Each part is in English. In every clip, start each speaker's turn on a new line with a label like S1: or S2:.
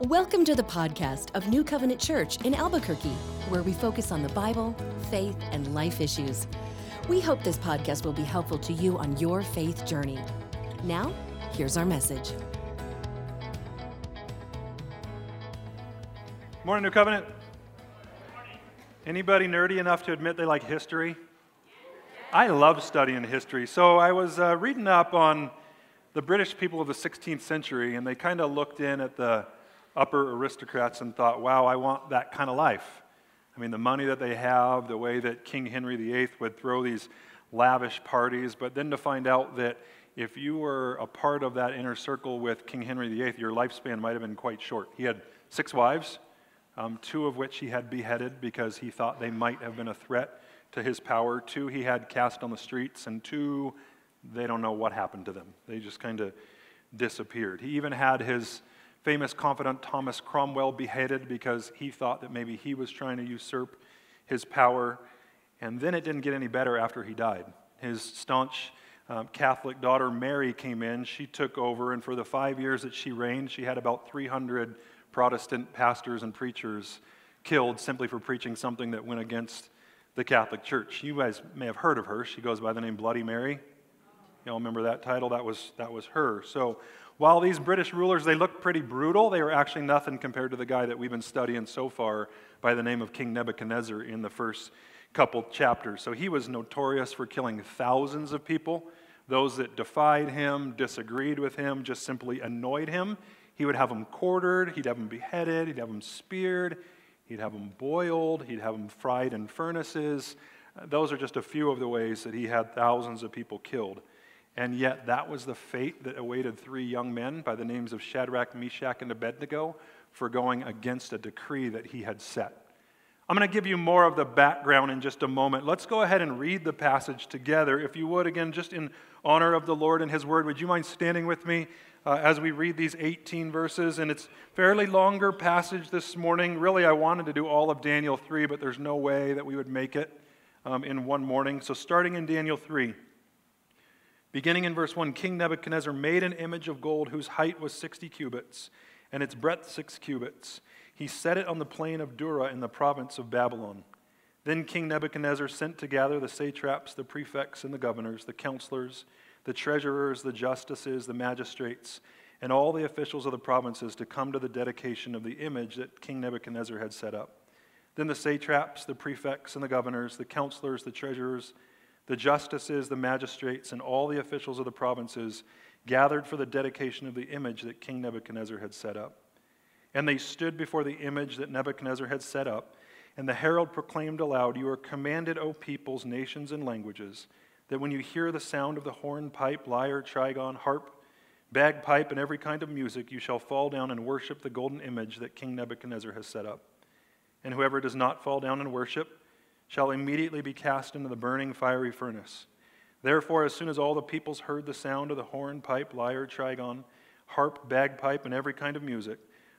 S1: Welcome to the podcast of New Covenant Church in Albuquerque, where we focus on the Bible, faith, and life issues. We hope this podcast will be helpful to you on your faith journey. Now, here's our message.
S2: Morning, New Covenant. Anybody nerdy enough to admit they like history? I love studying history. So I was uh, reading up on the British people of the 16th century, and they kind of looked in at the upper aristocrats and thought, wow, I want that kind of life. I mean, the money that they have, the way that King Henry VIII would throw these lavish parties, but then to find out that if you were a part of that inner circle with King Henry VIII, your lifespan might have been quite short. He had six wives, um, two of which he had beheaded because he thought they might have been a threat to his power. Two he had cast on the streets, and two, they don't know what happened to them. They just kind of disappeared. He even had his famous confidant Thomas Cromwell beheaded because he thought that maybe he was trying to usurp his power. And then it didn't get any better after he died. His staunch um, Catholic daughter Mary came in. She took over, and for the five years that she reigned, she had about 300 Protestant pastors and preachers killed simply for preaching something that went against the Catholic Church. You guys may have heard of her. She goes by the name Bloody Mary. You all remember that title? That was, that was her. So while these British rulers, they looked pretty brutal, they were actually nothing compared to the guy that we've been studying so far by the name of King Nebuchadnezzar in the first couple chapters. So he was notorious for killing thousands of people. Those that defied him, disagreed with him, just simply annoyed him. He would have them quartered, he'd have them beheaded, he'd have them speared, he'd have them boiled, he'd have them fried in furnaces. Those are just a few of the ways that he had thousands of people killed. And yet, that was the fate that awaited three young men by the names of Shadrach, Meshach, and Abednego for going against a decree that he had set. I'm going to give you more of the background in just a moment. Let's go ahead and read the passage together. If you would, again, just in honor of the Lord and His Word, would you mind standing with me uh, as we read these 18 verses? And it's fairly longer passage this morning. Really, I wanted to do all of Daniel 3, but there's no way that we would make it um, in one morning. So, starting in Daniel 3. Beginning in verse 1 King Nebuchadnezzar made an image of gold whose height was 60 cubits and its breadth 6 cubits. He set it on the plain of Dura in the province of Babylon. Then King Nebuchadnezzar sent to gather the satraps, the prefects, and the governors, the counselors, the treasurers, the justices, the magistrates, and all the officials of the provinces to come to the dedication of the image that King Nebuchadnezzar had set up. Then the satraps, the prefects, and the governors, the counselors, the treasurers, the justices, the magistrates, and all the officials of the provinces gathered for the dedication of the image that King Nebuchadnezzar had set up. And they stood before the image that Nebuchadnezzar had set up, and the herald proclaimed aloud, You are commanded, O peoples, nations, and languages, that when you hear the sound of the horn, pipe, lyre, trigon, harp, bagpipe, and every kind of music, you shall fall down and worship the golden image that King Nebuchadnezzar has set up. And whoever does not fall down and worship, shall immediately be cast into the burning fiery furnace. Therefore, as soon as all the peoples heard the sound of the horn, pipe, lyre, trigon, harp, bagpipe, and every kind of music,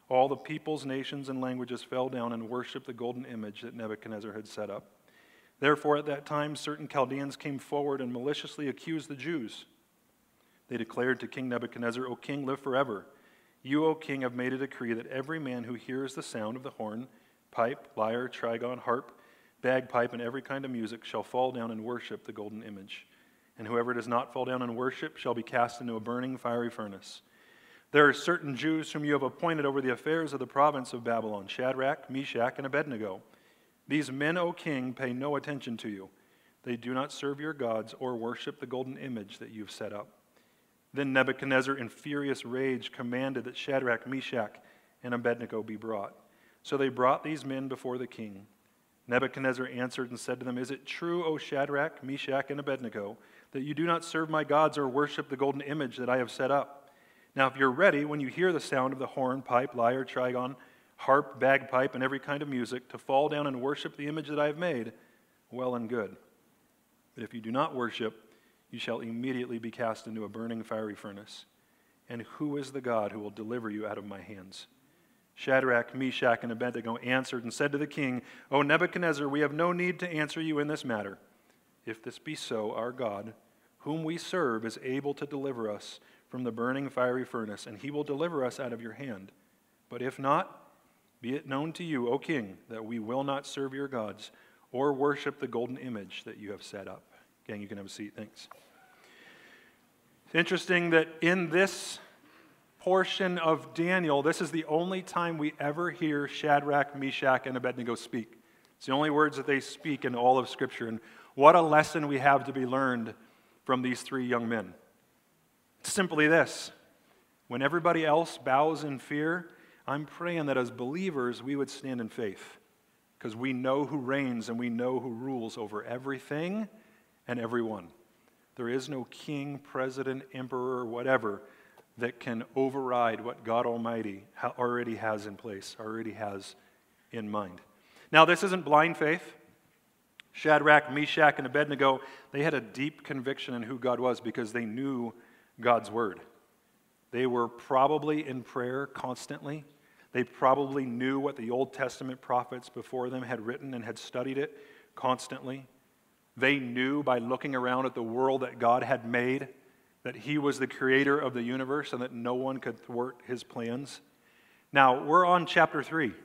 S2: all the peoples, nations, and languages fell down and worshiped the golden image that Nebuchadnezzar had set up. Therefore, at that time, certain Chaldeans came forward and maliciously accused the Jews. They declared to King Nebuchadnezzar, O king, live forever. You, O king, have made a decree that every man who hears the sound of the horn, pipe, lyre, trigon, harp, bagpipe, and every kind of music shall fall down and worship the golden image. And whoever does not fall down and worship shall be cast into a burning fiery furnace. There are certain Jews whom you have appointed over the affairs of the province of Babylon Shadrach, Meshach, and Abednego. These men, O king, pay no attention to you. They do not serve your gods or worship the golden image that you've set up. Then Nebuchadnezzar, in furious rage, commanded that Shadrach, Meshach, and Abednego be brought. So they brought these men before the king. Nebuchadnezzar answered and said to them, Is it true, O Shadrach, Meshach, and Abednego, that you do not serve my gods or worship the golden image that I have set up? Now, if you're ready, when you hear the sound of the horn, pipe, lyre, trigon, harp, bagpipe, and every kind of music, to fall down and worship the image that I have made, well and good. But if you do not worship, you shall immediately be cast into a burning fiery furnace. And who is the God who will deliver you out of my hands? Shadrach, Meshach, and Abednego answered and said to the king, O Nebuchadnezzar, we have no need to answer you in this matter. If this be so, our God, whom we serve, is able to deliver us from the burning fiery furnace, and he will deliver us out of your hand. But if not, be it known to you, O king, that we will not serve your gods or worship the golden image that you have set up. Gang, you can have a seat. Thanks. It's interesting that in this portion of Daniel, this is the only time we ever hear Shadrach, Meshach, and Abednego speak. It's the only words that they speak in all of Scripture. And what a lesson we have to be learned from these three young men. It's simply this when everybody else bows in fear, I'm praying that as believers we would stand in faith because we know who reigns and we know who rules over everything and everyone. There is no king, president, emperor, whatever that can override what God Almighty already has in place, already has in mind. Now, this isn't blind faith. Shadrach, Meshach, and Abednego, they had a deep conviction in who God was because they knew God's word. They were probably in prayer constantly. They probably knew what the Old Testament prophets before them had written and had studied it constantly. They knew by looking around at the world that God had made that He was the creator of the universe and that no one could thwart His plans. Now, we're on chapter 3.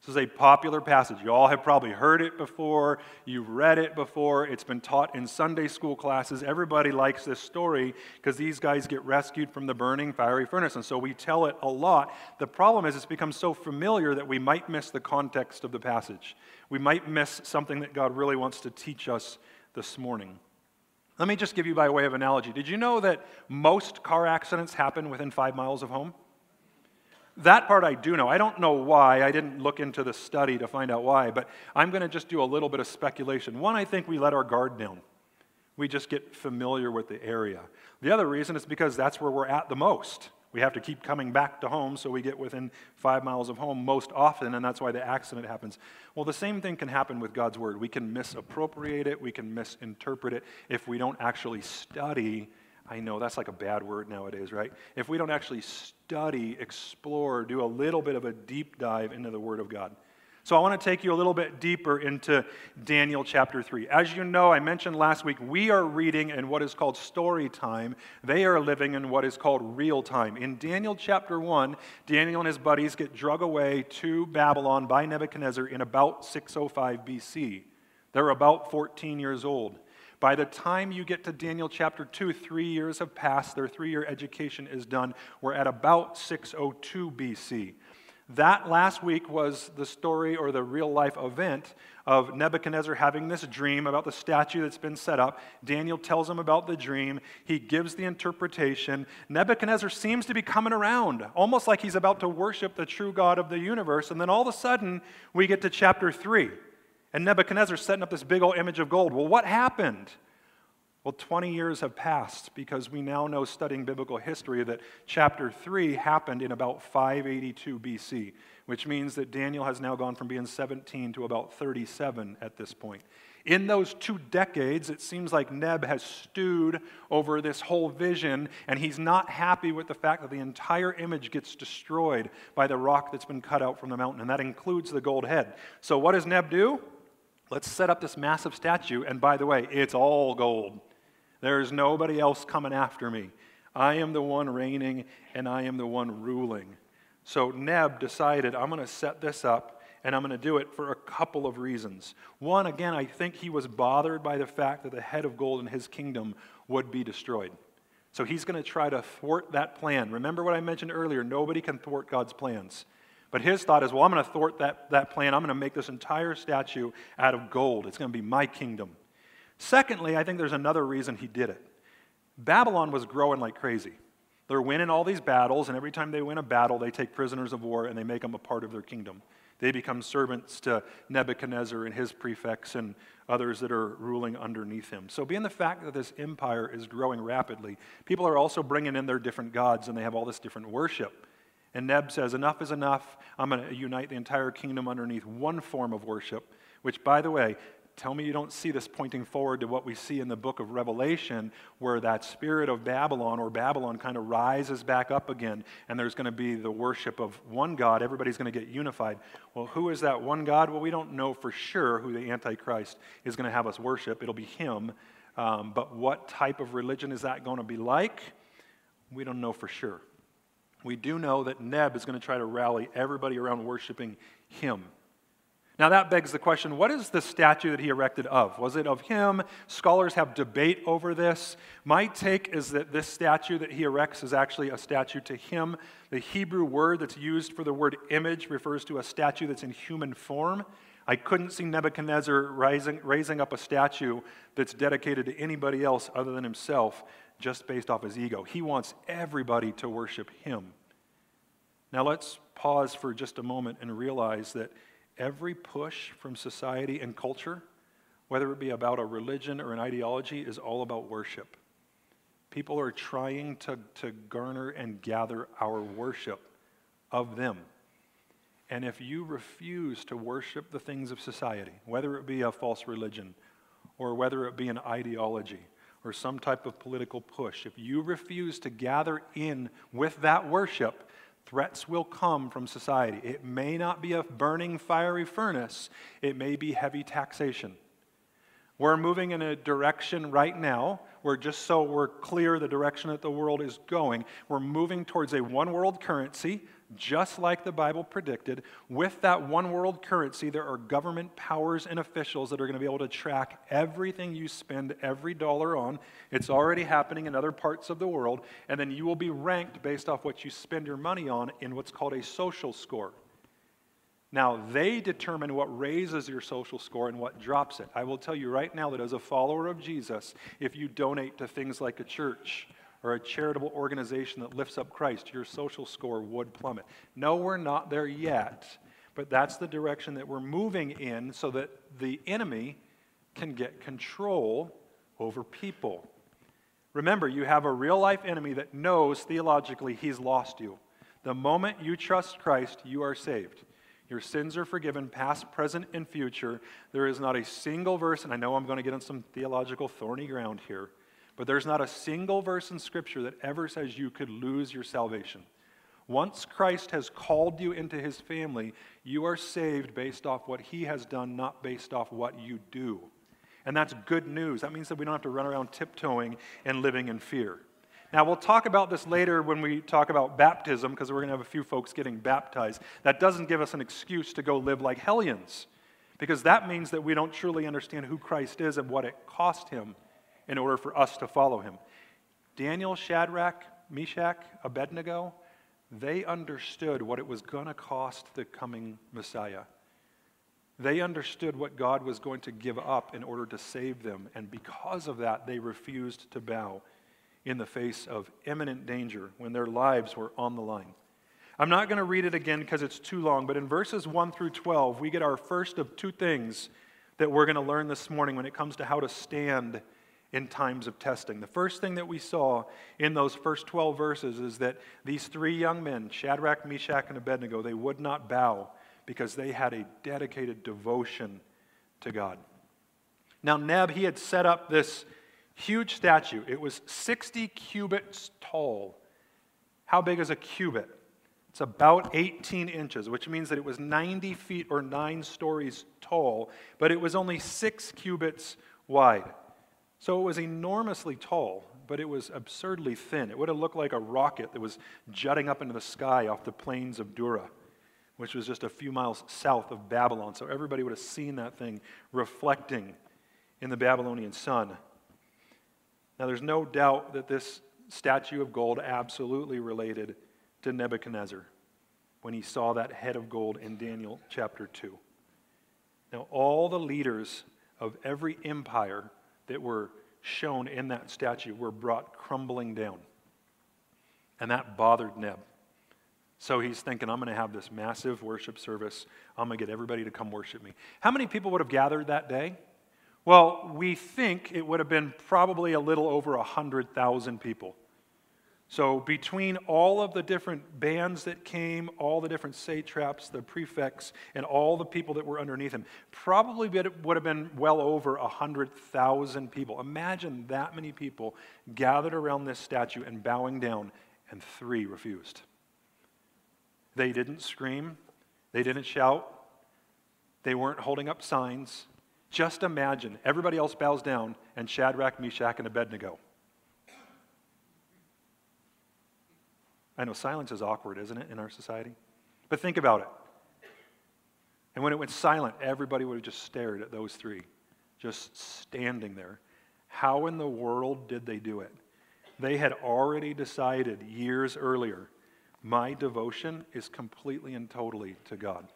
S2: This is a popular passage. You all have probably heard it before, you've read it before, it's been taught in Sunday school classes. Everybody likes this story because these guys get rescued from the burning fiery furnace, and so we tell it a lot. The problem is it's become so familiar that we might miss the context of the passage. We might miss something that God really wants to teach us this morning. Let me just give you by way of analogy. Did you know that most car accidents happen within five miles of home? That part I do know. I don't know why. I didn't look into the study to find out why, but I'm going to just do a little bit of speculation. One, I think we let our guard down. We just get familiar with the area. The other reason is because that's where we're at the most. We have to keep coming back to home, so we get within five miles of home most often, and that's why the accident happens. Well, the same thing can happen with God's Word. We can misappropriate it, we can misinterpret it if we don't actually study I know that's like a bad word nowadays, right? If we don't actually study, explore, do a little bit of a deep dive into the Word of God. So I want to take you a little bit deeper into Daniel chapter 3. As you know, I mentioned last week, we are reading in what is called story time. They are living in what is called real time. In Daniel chapter 1, Daniel and his buddies get drug away to Babylon by Nebuchadnezzar in about 605 BC. They're about 14 years old. By the time you get to Daniel chapter 2, three years have passed. Their three year education is done. We're at about 602 BC. That last week was the story or the real life event of Nebuchadnezzar having this dream about the statue that's been set up. Daniel tells him about the dream. He gives the interpretation. Nebuchadnezzar seems to be coming around, almost like he's about to worship the true God of the universe. And then all of a sudden, we get to chapter 3. And Nebuchadnezzar's setting up this big old image of gold. Well, what happened? Well, 20 years have passed because we now know, studying biblical history, that chapter 3 happened in about 582 BC, which means that Daniel has now gone from being 17 to about 37 at this point. In those two decades, it seems like Neb has stewed over this whole vision, and he's not happy with the fact that the entire image gets destroyed by the rock that's been cut out from the mountain, and that includes the gold head. So, what does Neb do? Let's set up this massive statue, and by the way, it's all gold. There's nobody else coming after me. I am the one reigning, and I am the one ruling. So Neb decided, I'm going to set this up, and I'm going to do it for a couple of reasons. One, again, I think he was bothered by the fact that the head of gold in his kingdom would be destroyed. So he's going to try to thwart that plan. Remember what I mentioned earlier nobody can thwart God's plans. But his thought is, well, I'm going to thwart that, that plan. I'm going to make this entire statue out of gold. It's going to be my kingdom. Secondly, I think there's another reason he did it. Babylon was growing like crazy. They're winning all these battles, and every time they win a battle, they take prisoners of war and they make them a part of their kingdom. They become servants to Nebuchadnezzar and his prefects and others that are ruling underneath him. So, being the fact that this empire is growing rapidly, people are also bringing in their different gods and they have all this different worship. And Neb says, Enough is enough. I'm going to unite the entire kingdom underneath one form of worship, which, by the way, tell me you don't see this pointing forward to what we see in the book of Revelation, where that spirit of Babylon or Babylon kind of rises back up again, and there's going to be the worship of one God. Everybody's going to get unified. Well, who is that one God? Well, we don't know for sure who the Antichrist is going to have us worship. It'll be him. Um, but what type of religion is that going to be like? We don't know for sure. We do know that Neb is going to try to rally everybody around worshiping him. Now, that begs the question what is the statue that he erected of? Was it of him? Scholars have debate over this. My take is that this statue that he erects is actually a statue to him. The Hebrew word that's used for the word image refers to a statue that's in human form. I couldn't see Nebuchadnezzar rising, raising up a statue that's dedicated to anybody else other than himself just based off his ego. He wants everybody to worship him. Now, let's pause for just a moment and realize that every push from society and culture, whether it be about a religion or an ideology, is all about worship. People are trying to, to garner and gather our worship of them. And if you refuse to worship the things of society, whether it be a false religion or whether it be an ideology or some type of political push, if you refuse to gather in with that worship, Threats will come from society. It may not be a burning fiery furnace, it may be heavy taxation. We're moving in a direction right now where, just so we're clear the direction that the world is going, we're moving towards a one world currency, just like the Bible predicted. With that one world currency, there are government powers and officials that are going to be able to track everything you spend every dollar on. It's already happening in other parts of the world. And then you will be ranked based off what you spend your money on in what's called a social score. Now, they determine what raises your social score and what drops it. I will tell you right now that as a follower of Jesus, if you donate to things like a church or a charitable organization that lifts up Christ, your social score would plummet. No, we're not there yet, but that's the direction that we're moving in so that the enemy can get control over people. Remember, you have a real life enemy that knows theologically he's lost you. The moment you trust Christ, you are saved. Your sins are forgiven, past, present, and future. There is not a single verse, and I know I'm going to get on some theological thorny ground here, but there's not a single verse in Scripture that ever says you could lose your salvation. Once Christ has called you into his family, you are saved based off what he has done, not based off what you do. And that's good news. That means that we don't have to run around tiptoeing and living in fear. Now, we'll talk about this later when we talk about baptism, because we're going to have a few folks getting baptized. That doesn't give us an excuse to go live like hellions, because that means that we don't truly understand who Christ is and what it cost him in order for us to follow him. Daniel, Shadrach, Meshach, Abednego, they understood what it was going to cost the coming Messiah. They understood what God was going to give up in order to save them, and because of that, they refused to bow in the face of imminent danger when their lives were on the line. I'm not going to read it again because it's too long, but in verses 1 through 12, we get our first of two things that we're going to learn this morning when it comes to how to stand in times of testing. The first thing that we saw in those first 12 verses is that these three young men, Shadrach, Meshach, and Abednego, they would not bow because they had a dedicated devotion to God. Now, Neb, he had set up this huge statue. It was 60 cubits tall. How big is a cubit? It's about 18 inches, which means that it was 90 feet or nine stories tall, but it was only six cubits wide. So it was enormously tall, but it was absurdly thin. It would have looked like a rocket that was jutting up into the sky off the plains of Dura, which was just a few miles south of Babylon. So everybody would have seen that thing reflecting in the Babylonian sun. Now, there's no doubt that this statue of gold absolutely related to Nebuchadnezzar when he saw that head of gold in Daniel chapter 2. Now, all the leaders of every empire that were shown in that statue were brought crumbling down. And that bothered Neb. So he's thinking, I'm going to have this massive worship service. I'm going to get everybody to come worship me. How many people would have gathered that day? Well, we think it would have been probably a little over 100,000 people. So, between all of the different bands that came, all the different satraps, the prefects, and all the people that were underneath him, probably would have been well over 100,000 people. Imagine that many people gathered around this statue and bowing down, and three refused. They didn't scream, they didn't shout, they weren't holding up signs, Just imagine everybody else bows down and Shadrach, Meshach, and Abednego. I know silence is awkward, isn't it, in our society? But think about it. And when it went silent, everybody would have just stared at those three, just standing there. How in the world did they do it? They had already decided years earlier my devotion is completely and totally to God.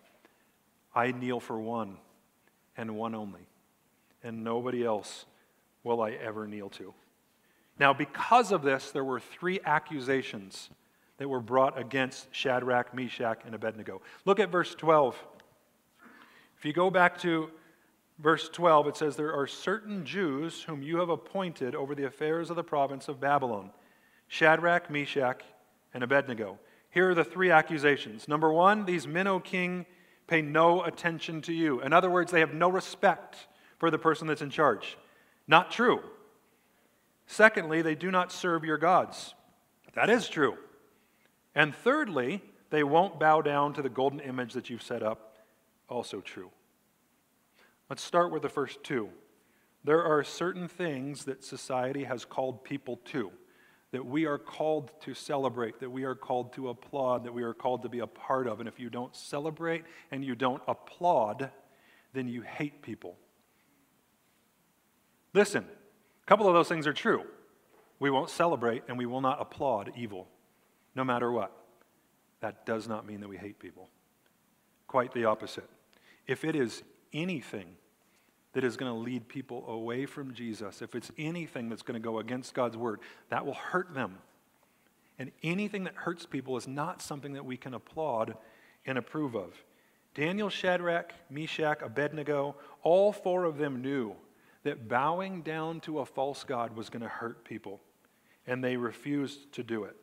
S2: I kneel for one and one only, and nobody else will I ever kneel to. Now, because of this, there were three accusations that were brought against Shadrach, Meshach, and Abednego. Look at verse 12. If you go back to verse 12, it says, There are certain Jews whom you have appointed over the affairs of the province of Babylon Shadrach, Meshach, and Abednego. Here are the three accusations. Number one, these men, O king, pay no attention to you. In other words, they have no respect for the person that's in charge. Not true. Secondly, they do not serve your gods. That is true. And thirdly, they won't bow down to the golden image that you've set up. Also true. Let's start with the first two. There are certain things that society has called people to, that we are called to celebrate, that we are called to applaud, that we are called to be a part of. And if you don't celebrate and you don't applaud, then you hate people. Listen, a couple of those things are true. We won't celebrate and we will not applaud evil no matter what. That does not mean that we hate people. Quite the opposite. If it is anything that is going to lead people away from Jesus, if it's anything that's going to go against God's word, that will hurt them. And anything that hurts people is not something that we can applaud and approve of. Daniel, Shadrach, Meshach, Abednego, all four of them knew that bowing down to a false God was going to hurt people, and they refused to do it.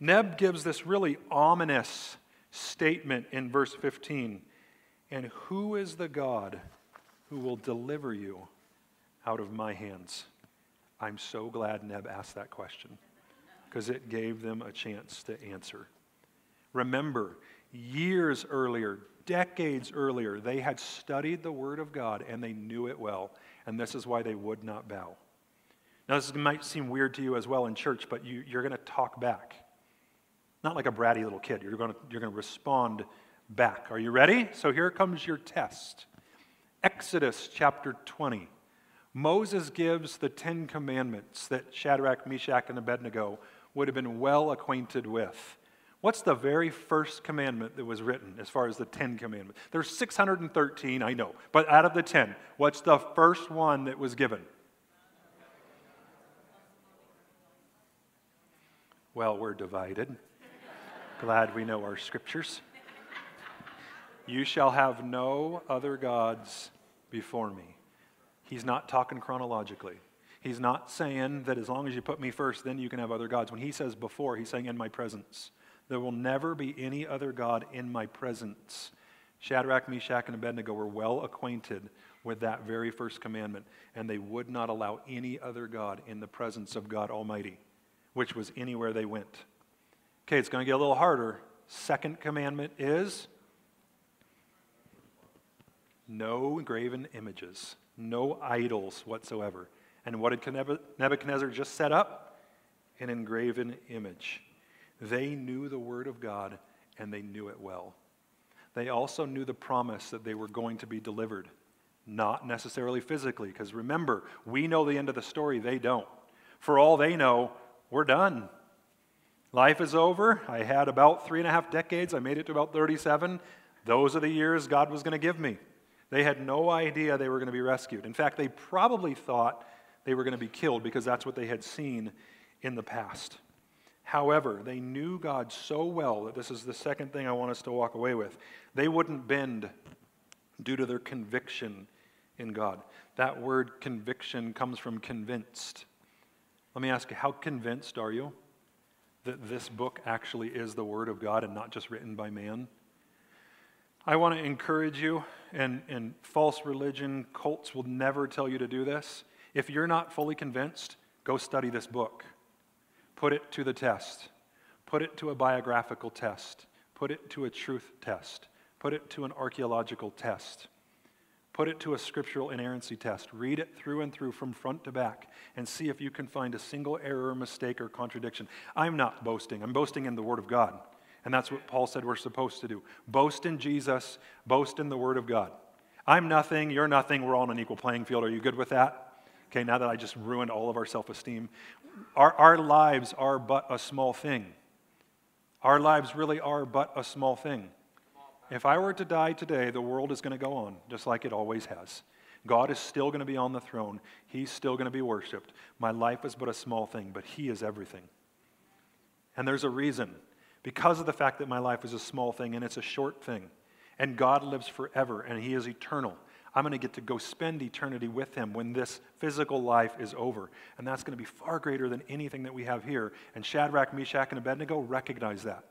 S2: Neb gives this really ominous statement in verse 15. And who is the God who will deliver you out of my hands? I'm so glad Neb asked that question because it gave them a chance to answer. Remember, years earlier, decades earlier, they had studied the Word of God and they knew it well, and this is why they would not bow. Now, this might seem weird to you as well in church, but you, you're going to talk back. Not like a bratty little kid. You're going you're going to respond back. Are you ready? So here comes your test. Exodus chapter 20. Moses gives the Ten Commandments that Shadrach, Meshach, and Abednego would have been well acquainted with. What's the very first commandment that was written as far as the Ten Commandments? There's 613, I know, but out of the ten, what's the first one that was given? Well, we're divided. Glad we know our scriptures. You shall have no other gods before me. He's not talking chronologically. He's not saying that as long as you put me first, then you can have other gods. When he says before, he's saying in my presence. There will never be any other God in my presence. Shadrach, Meshach, and Abednego were well acquainted with that very first commandment, and they would not allow any other God in the presence of God Almighty, which was anywhere they went. Okay, it's going to get a little harder. Second commandment is no graven images, no idols whatsoever. And what did Nebuchadnezzar just set up? An engraven image. They knew the Word of God and they knew it well. They also knew the promise that they were going to be delivered, not necessarily physically, because remember, we know the end of the story, they don't. For all they know, we're done. Life is over. I had about three and a half decades. I made it to about 37. Those are the years God was going to give me. They had no idea they were going to be rescued. In fact, they probably thought they were going to be killed because that's what they had seen in the past. However, they knew God so well that this is the second thing I want us to walk away with. They wouldn't bend due to their conviction in God. That word conviction comes from convinced. Let me ask you, how convinced are you? that this book actually is the Word of God and not just written by man. I want to encourage you, and, and false religion, cults will never tell you to do this. If you're not fully convinced, go study this book. Put it to the test. Put it to a biographical test. Put it to a truth test. Put it to an archaeological test. Put it to a scriptural inerrancy test. Read it through and through from front to back and see if you can find a single error, mistake, or contradiction. I'm not boasting, I'm boasting in the Word of God. And that's what Paul said we're supposed to do boast in Jesus, boast in the Word of God. I'm nothing, you're nothing, we're all on an equal playing field. Are you good with that? Okay, now that I just ruined all of our self esteem, our, our lives are but a small thing. Our lives really are but a small thing. If I were to die today, the world is going to go on just like it always has. God is still going to be on the throne. He's still going to be worshiped. My life is but a small thing, but He is everything. And there's a reason. Because of the fact that my life is a small thing and it's a short thing, and God lives forever and He is eternal. I'm going to get to go spend eternity with him when this physical life is over. And that's going to be far greater than anything that we have here. And Shadrach, Meshach, and Abednego recognize that.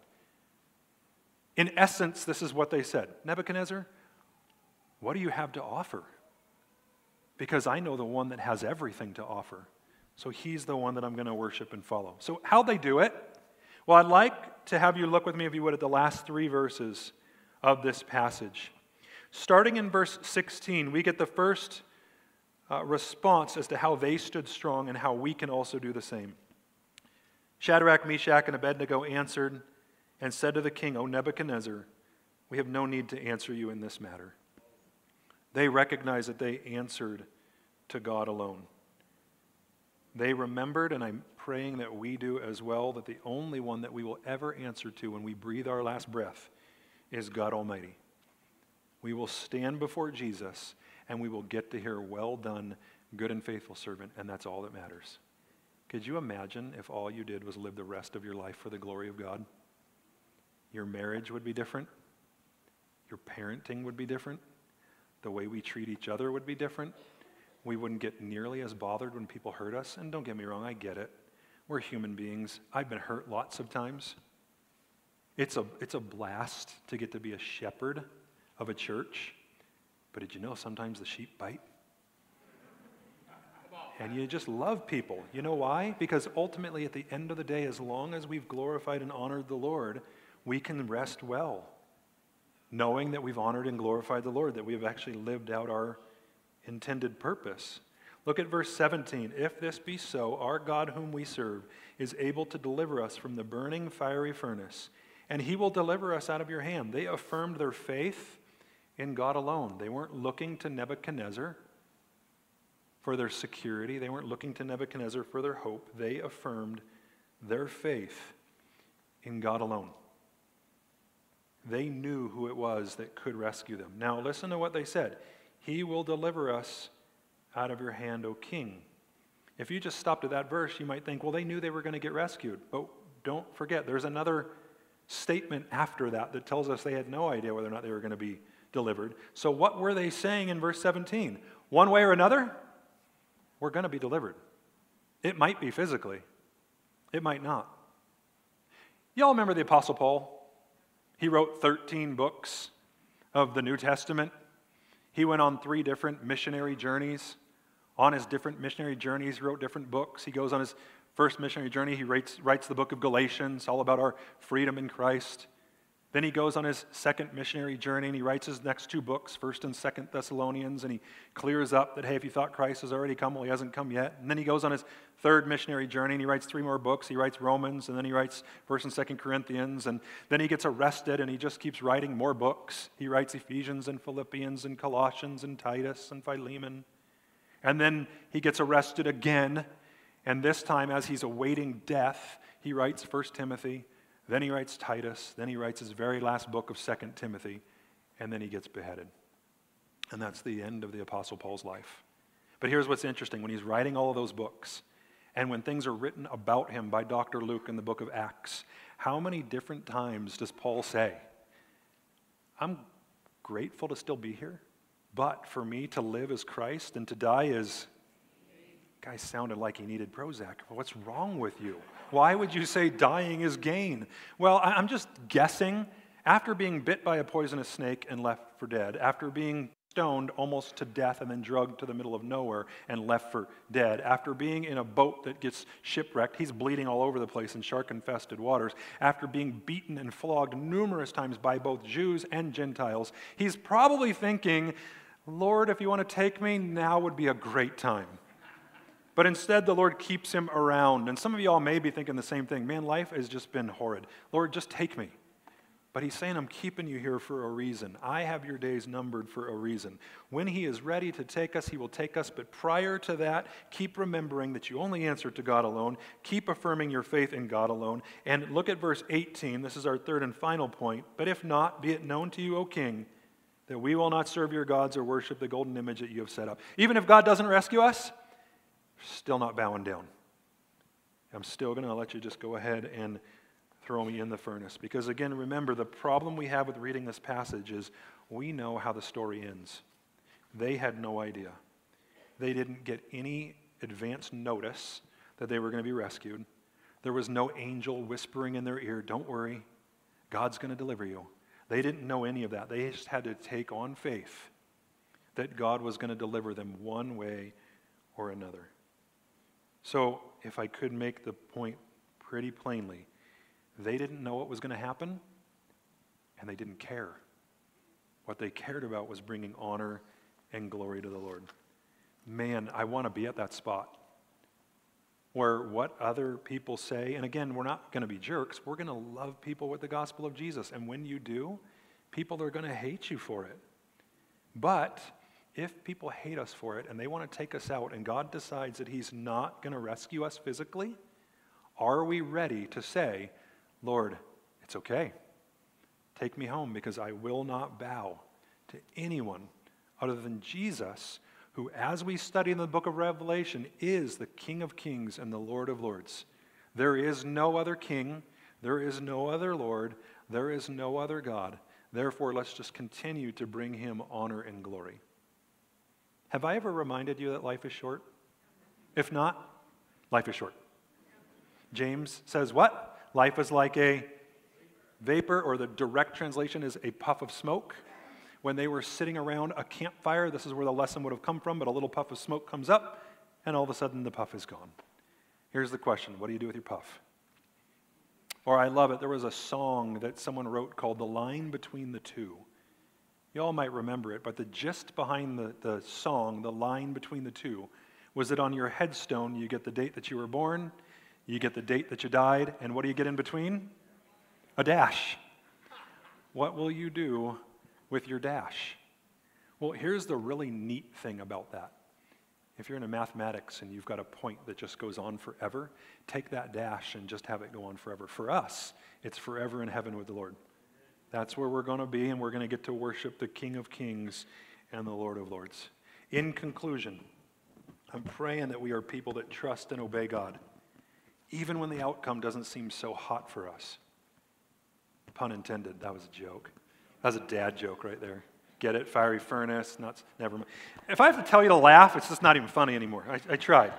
S2: In essence, this is what they said Nebuchadnezzar, what do you have to offer? Because I know the one that has everything to offer. So he's the one that I'm going to worship and follow. So, how'd they do it? Well, I'd like to have you look with me, if you would, at the last three verses of this passage. Starting in verse 16, we get the first uh, response as to how they stood strong and how we can also do the same. Shadrach, Meshach, and Abednego answered and said to the king, O Nebuchadnezzar, we have no need to answer you in this matter. They recognized that they answered to God alone. They remembered, and I'm praying that we do as well, that the only one that we will ever answer to when we breathe our last breath is God Almighty we will stand before Jesus and we will get to hear, Well done, good and faithful servant, and that's all that matters. Could you imagine if all you did was live the rest of your life for the glory of God? Your marriage would be different. Your parenting would be different. The way we treat each other would be different. We wouldn't get nearly as bothered when people hurt us. And don't get me wrong, I get it. We're human beings. I've been hurt lots of times. It's a, it's a blast to get to be a shepherd of a church. But did you know sometimes the sheep bite? And you just love people. You know why? Because ultimately, at the end of the day, as long as we've glorified and honored the Lord, we can rest well, knowing that we've honored and glorified the Lord, that we have actually lived out our intended purpose. Look at verse 17. If this be so, our God, whom we serve, is able to deliver us from the burning fiery furnace, and he will deliver us out of your hand. They affirmed their faith in God alone. They weren't looking to Nebuchadnezzar for their security, they weren't looking to Nebuchadnezzar for their hope. They affirmed their faith in God alone. They knew who it was that could rescue them. Now, listen to what they said He will deliver us out of your hand, O king. If you just stopped at that verse, you might think, well, they knew they were going to get rescued. But don't forget, there's another statement after that that tells us they had no idea whether or not they were going to be delivered. So, what were they saying in verse 17? One way or another, we're going to be delivered. It might be physically, it might not. Y'all remember the Apostle Paul? He wrote 13 books of the New Testament. He went on three different missionary journeys. On his different missionary journeys, he wrote different books. He goes on his first missionary journey, he writes, writes the book of Galatians, all about our freedom in Christ. Then he goes on his second missionary journey and he writes his next two books, 1st and 2nd Thessalonians, and he clears up that, hey, if you thought Christ has already come, well, he hasn't come yet. And then he goes on his third missionary journey and he writes three more books. He writes Romans, and then he writes 1st and 2nd Corinthians, and then he gets arrested and he just keeps writing more books. He writes Ephesians and Philippians and Colossians and Titus and Philemon. And then he gets arrested again, and this time, as he's awaiting death, he writes 1 Timothy. Then he writes Titus. Then he writes his very last book of Second Timothy. And then he gets beheaded. And that's the end of the Apostle Paul's life. But here's what's interesting when he's writing all of those books, and when things are written about him by Dr. Luke in the book of Acts, how many different times does Paul say, I'm grateful to still be here, but for me to live as Christ and to die as. Guy sounded like he needed Prozac. What's wrong with you? Why would you say dying is gain? Well, I'm just guessing. After being bit by a poisonous snake and left for dead, after being stoned almost to death and then drugged to the middle of nowhere and left for dead. After being in a boat that gets shipwrecked, he's bleeding all over the place in shark infested waters. After being beaten and flogged numerous times by both Jews and Gentiles, he's probably thinking, Lord, if you want to take me, now would be a great time. But instead, the Lord keeps him around. And some of y'all may be thinking the same thing man, life has just been horrid. Lord, just take me. But he's saying, I'm keeping you here for a reason. I have your days numbered for a reason. When he is ready to take us, he will take us. But prior to that, keep remembering that you only answer to God alone. Keep affirming your faith in God alone. And look at verse 18. This is our third and final point. But if not, be it known to you, O king, that we will not serve your gods or worship the golden image that you have set up. Even if God doesn't rescue us, still not bowing down. I'm still going to let you just go ahead and throw me in the furnace. Because again, remember, the problem we have with reading this passage is we know how the story ends. They had no idea. They didn't get any advance notice that they were going to be rescued. There was no angel whispering in their ear, Don't worry, God's going to deliver you. They didn't know any of that. They just had to take on faith that God was going to deliver them one way or another. So, if I could make the point pretty plainly, they didn't know what was going to happen, and they didn't care. What they cared about was bringing honor and glory to the Lord. Man, I want to be at that spot where what other people say, and again, we're not going to be jerks, we're going to love people with the gospel of Jesus. And when you do, people are going to hate you for it. But if people hate us for it and they want to take us out, and God decides that He's not going to rescue us physically, are we ready to say, Lord, it's okay. Take me home because I will not bow to anyone other than Jesus, who, as we study in the book of Revelation, is the King of kings and the Lord of lords. There is no other king, there is no other Lord, there is no other God. Therefore, let's just continue to bring him honor and glory. Have I ever reminded you that life is short? If not, life is short. James says, What? Life is like a vapor, or the direct translation is a puff of smoke. When they were sitting around a campfire, this is where the lesson would have come from, but a little puff of smoke comes up, and all of a sudden the puff is gone. Here's the question What do you do with your puff? Or I love it, there was a song that someone wrote called The Line Between the Two. You all might remember it, but the gist behind the, the song, The Line Between the Two, was that on your headstone you get the date that you were born you get the date that you died, and what do you get in between? A dash. What will you do with your dash? Well, here's the really neat thing about that. If you're in a mathematics and you've got a point that just goes on forever, take that dash and just have it go on forever. For us, it's forever in heaven with the Lord. That's where we're going to be, and we're going to get to worship the King of Kings and the Lord of Lords. In conclusion, I'm praying that we are people that trust and obey God even when the outcome doesn't seem so hot for us. Pun intended, that was a joke. That was a dad joke right there. Get it? Fiery furnace, nuts, never mind. If I have to tell you to laugh, it's just not even funny anymore. I, I tried.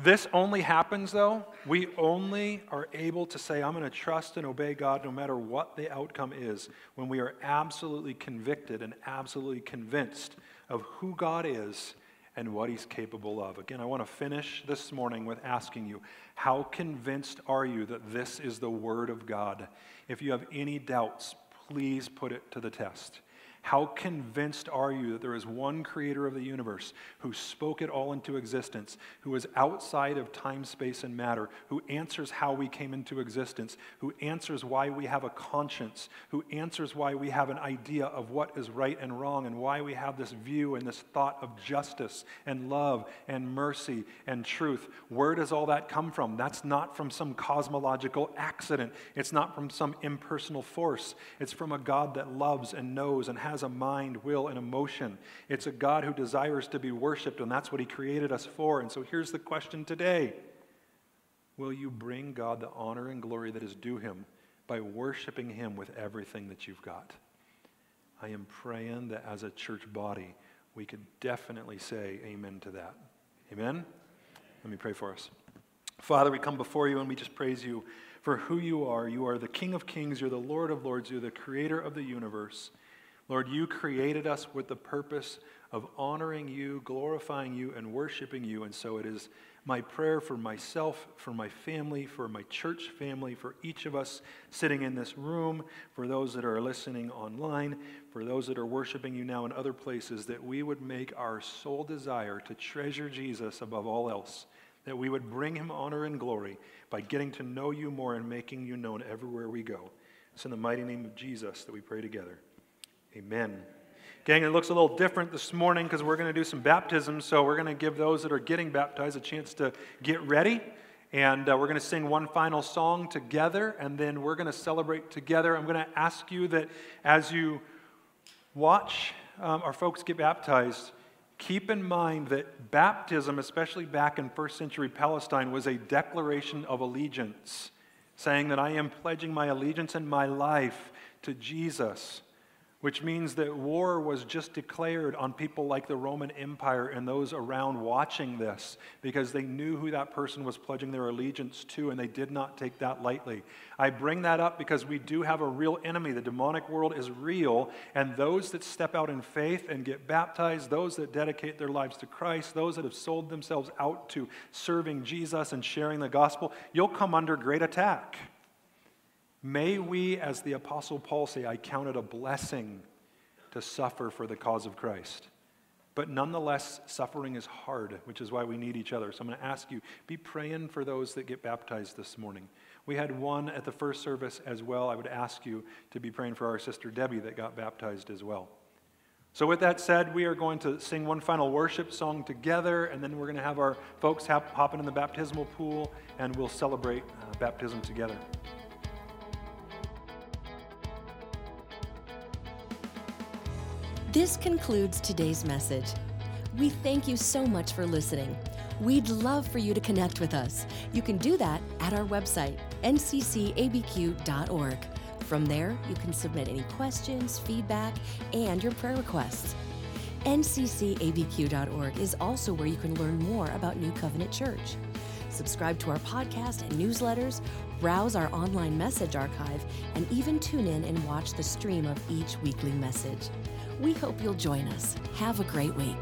S2: This only happens, though, we only are able to say, I'm going to trust and obey God no matter what the outcome is, when we are absolutely convicted and absolutely convinced of who God is and what he's capable of. Again, I want to finish this morning with asking you how convinced are you that this is the Word of God? If you have any doubts, please put it to the test. How convinced are you that there is one creator of the universe who spoke it all into existence, who is outside of time, space, and matter, who answers how we came into existence, who answers why we have a conscience, who answers why we have an idea of what is right and wrong, and why we have this view and this thought of justice and love and mercy and truth? Where does all that come from? That's not from some cosmological accident, it's not from some impersonal force. It's from a God that loves and knows and has has a mind, will, and emotion. It's a God who desires to be worshiped, and that's what He created us for. And so here's the question today Will you bring God the honor and glory that is due Him by worshiping Him with everything that you've got? I am praying that as a church body, we could definitely say amen to that. Amen? Let me pray for us. Father, we come before you and we just praise you for who you are. You are the King of Kings, you're the Lord of Lords, you're the creator of the universe. Lord, you created us with the purpose of honoring you, glorifying you, and worshiping you. And so it is my prayer for myself, for my family, for my church family, for each of us sitting in this room, for those that are listening online, for those that are worshiping you now in other places, that we would make our sole desire to treasure Jesus above all else, that we would bring him honor and glory by getting to know you more and making you known everywhere we go. It's in the mighty name of Jesus that we pray together. Amen. Gang, it looks a little different this morning because we're going to do some baptisms. So we're going to give those that are getting baptized a chance to get ready. And uh, we're going to sing one final song together, and then we're going to celebrate together. I'm going to ask you that as you watch um, our folks get baptized, keep in mind that baptism, especially back in first century Palestine, was a declaration of allegiance, saying that I am pledging my allegiance and my life to Jesus which means that war was just declared on people like the Roman Empire and those around watching this because they knew who that person was pledging their allegiance to and they did not take that lightly. I bring that up because we do have a real enemy. The demonic world is real, and those that step out in faith and get baptized, those that dedicate their lives to Christ, those that have sold themselves out to serving Jesus and sharing the gospel, you'll come under great attack. May we, as the Apostle Paul say, I count it a blessing to suffer for the cause of Christ. But nonetheless, suffering is hard, which is why we need each other. So I'm going to ask you be praying for those that get baptized this morning. We had one at the first service as well. I would ask you to be praying for our sister Debbie that got baptized as well. So, with that said, we are going to sing one final worship song together, and then we're going to have our folks hop, hopping in the baptismal pool, and we'll celebrate uh, baptism together.
S1: This concludes today's message. We thank you so much for listening. We'd love for you to connect with us. You can do that at our website, nccabq.org. From there, you can submit any questions, feedback, and your prayer requests. nccabq.org is also where you can learn more about New Covenant Church. Subscribe to our podcast and newsletters, browse our online message archive, and even tune in and watch the stream of each weekly message. We hope you'll join us. Have a great week.